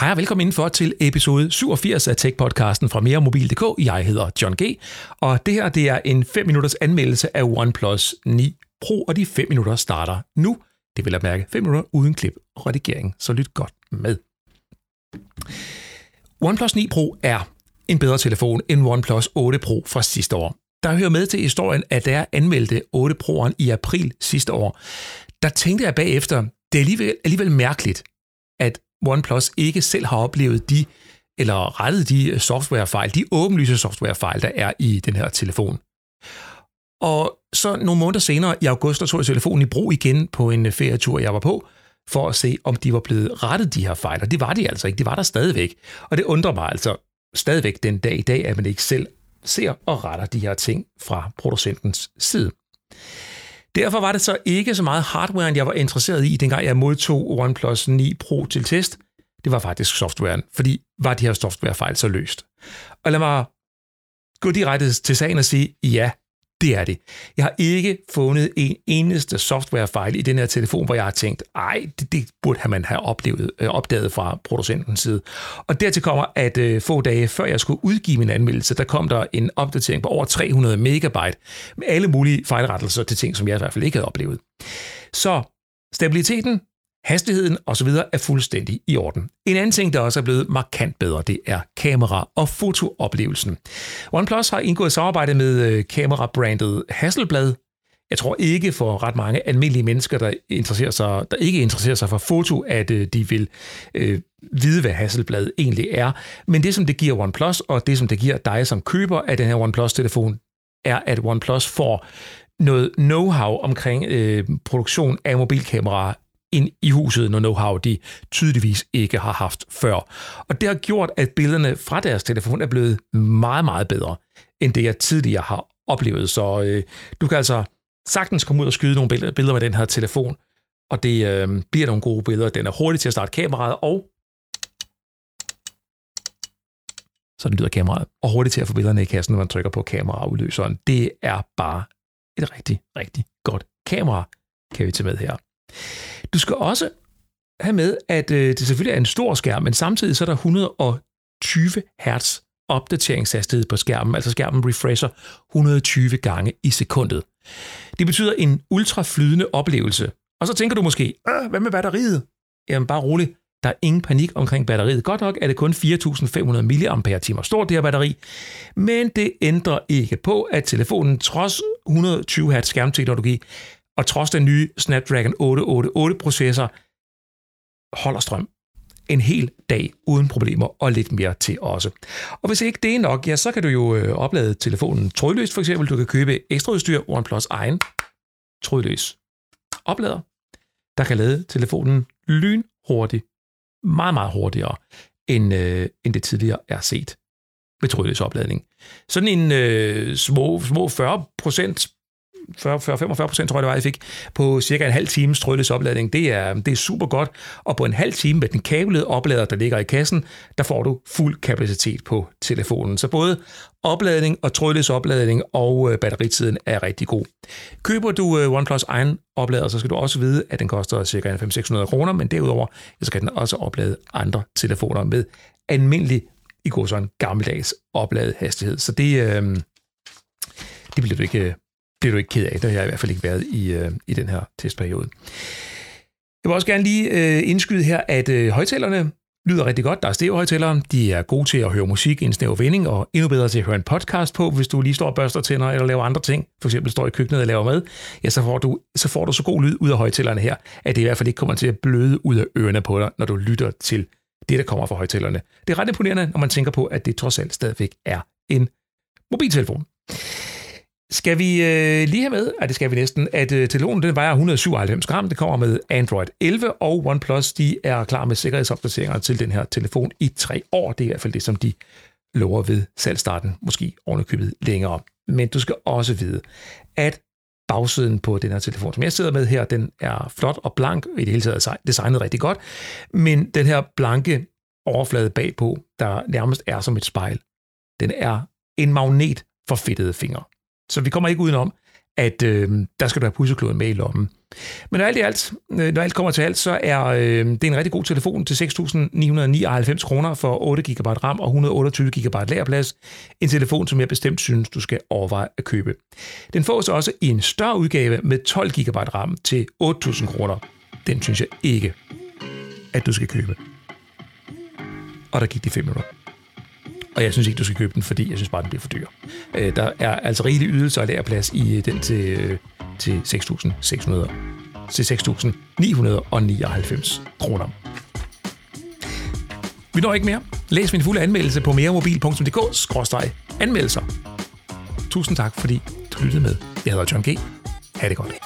Hej og velkommen indenfor til episode 87 af Tech-podcasten fra meremobil.dk. Jeg hedder John G. Og det her det er en 5 minutters anmeldelse af OnePlus 9 Pro, og de 5 minutter starter nu. Det vil jeg mærke 5 minutter uden klip og redigering, så lyt godt med. OnePlus 9 Pro er en bedre telefon end OnePlus 8 Pro fra sidste år. Der hører med til historien, at da jeg anmeldte 8 Pro'eren i april sidste år, der tænkte jeg bagefter, det er alligevel, alligevel mærkeligt, at OnePlus ikke selv har oplevet de, eller rettet de øh, softwarefejl, de åbenlyse softwarefejl, der er i den her telefon. Og så nogle måneder senere i august, der tog jeg telefonen i brug igen på en øh, ferietur, jeg var på, for at se, om de var blevet rettet, de her fejl. Og det var de altså ikke. Det var der stadigvæk. Og det undrer mig altså stadigvæk den dag i dag, at man ikke selv ser og retter de her ting fra producentens side. Derfor var det så ikke så meget hardwaren, jeg var interesseret i, dengang jeg modtog OnePlus 9 Pro til test. Det var faktisk softwaren, fordi var de her softwarefejl så løst. Og lad mig gå direkte til sagen og sige, ja, det er det. Jeg har ikke fundet en eneste softwarefejl i den her telefon, hvor jeg har tænkt, ej, det, det burde man have oplevet, øh, opdaget fra producentens side. Og dertil kommer, at øh, få dage før jeg skulle udgive min anmeldelse, der kom der en opdatering på over 300 megabyte med alle mulige fejlrettelser til ting, som jeg i hvert fald ikke havde oplevet. Så stabiliteten Hastigheden osv. er fuldstændig i orden. En anden ting, der også er blevet markant bedre, det er kamera- og fotooplevelsen. OnePlus har indgået samarbejde med øh, kamerabrandet Hasselblad. Jeg tror ikke for ret mange almindelige mennesker, der, interesserer sig, der ikke interesserer sig for foto, at øh, de vil øh, vide, hvad Hasselblad egentlig er. Men det, som det giver OnePlus, og det, som det giver dig som køber af den her OnePlus-telefon, er, at OnePlus får noget know-how omkring øh, produktion af mobilkameraer ind i huset, noget know-how de tydeligvis ikke har haft før. Og det har gjort, at billederne fra deres telefon er blevet meget, meget bedre, end det jeg tidligere har oplevet. Så øh, du kan altså sagtens komme ud og skyde nogle billeder, med den her telefon, og det øh, bliver nogle gode billeder. Den er hurtig til at starte kameraet, og så lyder kameraet, og hurtigt til at få billederne i kassen, når man trykker på kameraudløseren. Det er bare et rigtig, rigtig godt kamera, kan vi tage med her. Du skal også have med, at øh, det selvfølgelig er en stor skærm, men samtidig så er der 120 Hz opdateringshastighed på skærmen, altså skærmen refresher 120 gange i sekundet. Det betyder en ultraflydende oplevelse. Og så tænker du måske, øh, hvad med batteriet? Jamen bare rolig, der er ingen panik omkring batteriet. Godt nok er det kun 4.500 mAh stort, det her batteri, men det ændrer ikke på, at telefonen trods 120 Hz skærmteknologi og trods den nye Snapdragon 888-processor holder strøm en hel dag uden problemer og lidt mere til også. Og hvis ikke det er nok, ja, så kan du jo øh, oplade telefonen trådløst for eksempel. Du kan købe ekstra udstyr, OnePlus egen trådløs oplader, der kan lade telefonen lynhurtigt, meget, meget hurtigere, end, øh, end det tidligere er set med trådløs opladning. Sådan en øh, små, små 40 procent 40-45 procent, tror jeg det var, jeg fik, på cirka en halv times trådløs opladning. Det er, det er super godt, og på en halv time med den kablede oplader, der ligger i kassen, der får du fuld kapacitet på telefonen. Så både opladning og trådløs opladning og øh, batteritiden er rigtig god. Køber du øh, OnePlus egen oplader, så skal du også vide, at den koster cirka 500-600 kroner, men derudover så kan den også oplade andre telefoner med almindelig i går sådan gammeldags opladet hastighed. Så det, øh, det bliver du ikke øh, bliver du ikke ked af. Det har jeg i hvert fald ikke været i, øh, i den her testperiode. Jeg vil også gerne lige øh, indskyde her, at øh, højtalerne lyder rigtig godt. Der er stereohøjtalere. De er gode til at høre musik i en snæver vending, og endnu bedre til at høre en podcast på, hvis du lige står og børster tænder eller laver andre ting. For eksempel står i køkkenet og laver mad. Ja, så får, du, så får du så god lyd ud af højtalerne her, at det i hvert fald ikke kommer til at bløde ud af ørerne på dig, når du lytter til det, der kommer fra højtalerne. Det er ret imponerende, når man tænker på, at det trods alt stadigvæk er en mobiltelefon. Skal vi øh, lige have med, at det skal vi næsten, at øh, telefonen den vejer 197 gram. Det kommer med Android 11, og OnePlus de er klar med sikkerhedsopdateringer til den her telefon i tre år. Det er i hvert fald det, som de lover ved salgstarten, måske ovenikøbet længere. Men du skal også vide, at bagsiden på den her telefon, som jeg sidder med her, den er flot og blank, i det hele taget designet rigtig godt, men den her blanke overflade bagpå, der nærmest er som et spejl, den er en magnet for fedtede fingre. Så vi kommer ikke udenom, at øh, der skal du have pussekloden med i lommen. Men når alt i alt, øh, når alt kommer til alt, så er øh, det en rigtig god telefon til 6.999 kroner for 8 GB RAM og 128 GB lagerplads. En telefon, som jeg bestemt synes, du skal overveje at købe. Den fås også i en større udgave med 12 GB RAM til 8.000 kroner. Den synes jeg ikke, at du skal købe. Og der gik de 5 minutter. Og jeg synes ikke, du skal købe den, fordi jeg synes bare, den bliver for dyr. Øh, der er altså rigelig ydelse og lærerplads i øh, den til, øh, til 6.600 til 6.999 kroner. Vi når ikke mere. Læs min fulde anmeldelse på meremobil.dk-anmeldelser. Tusind tak, fordi du lyttede med. Jeg hedder John G. Ha' det godt.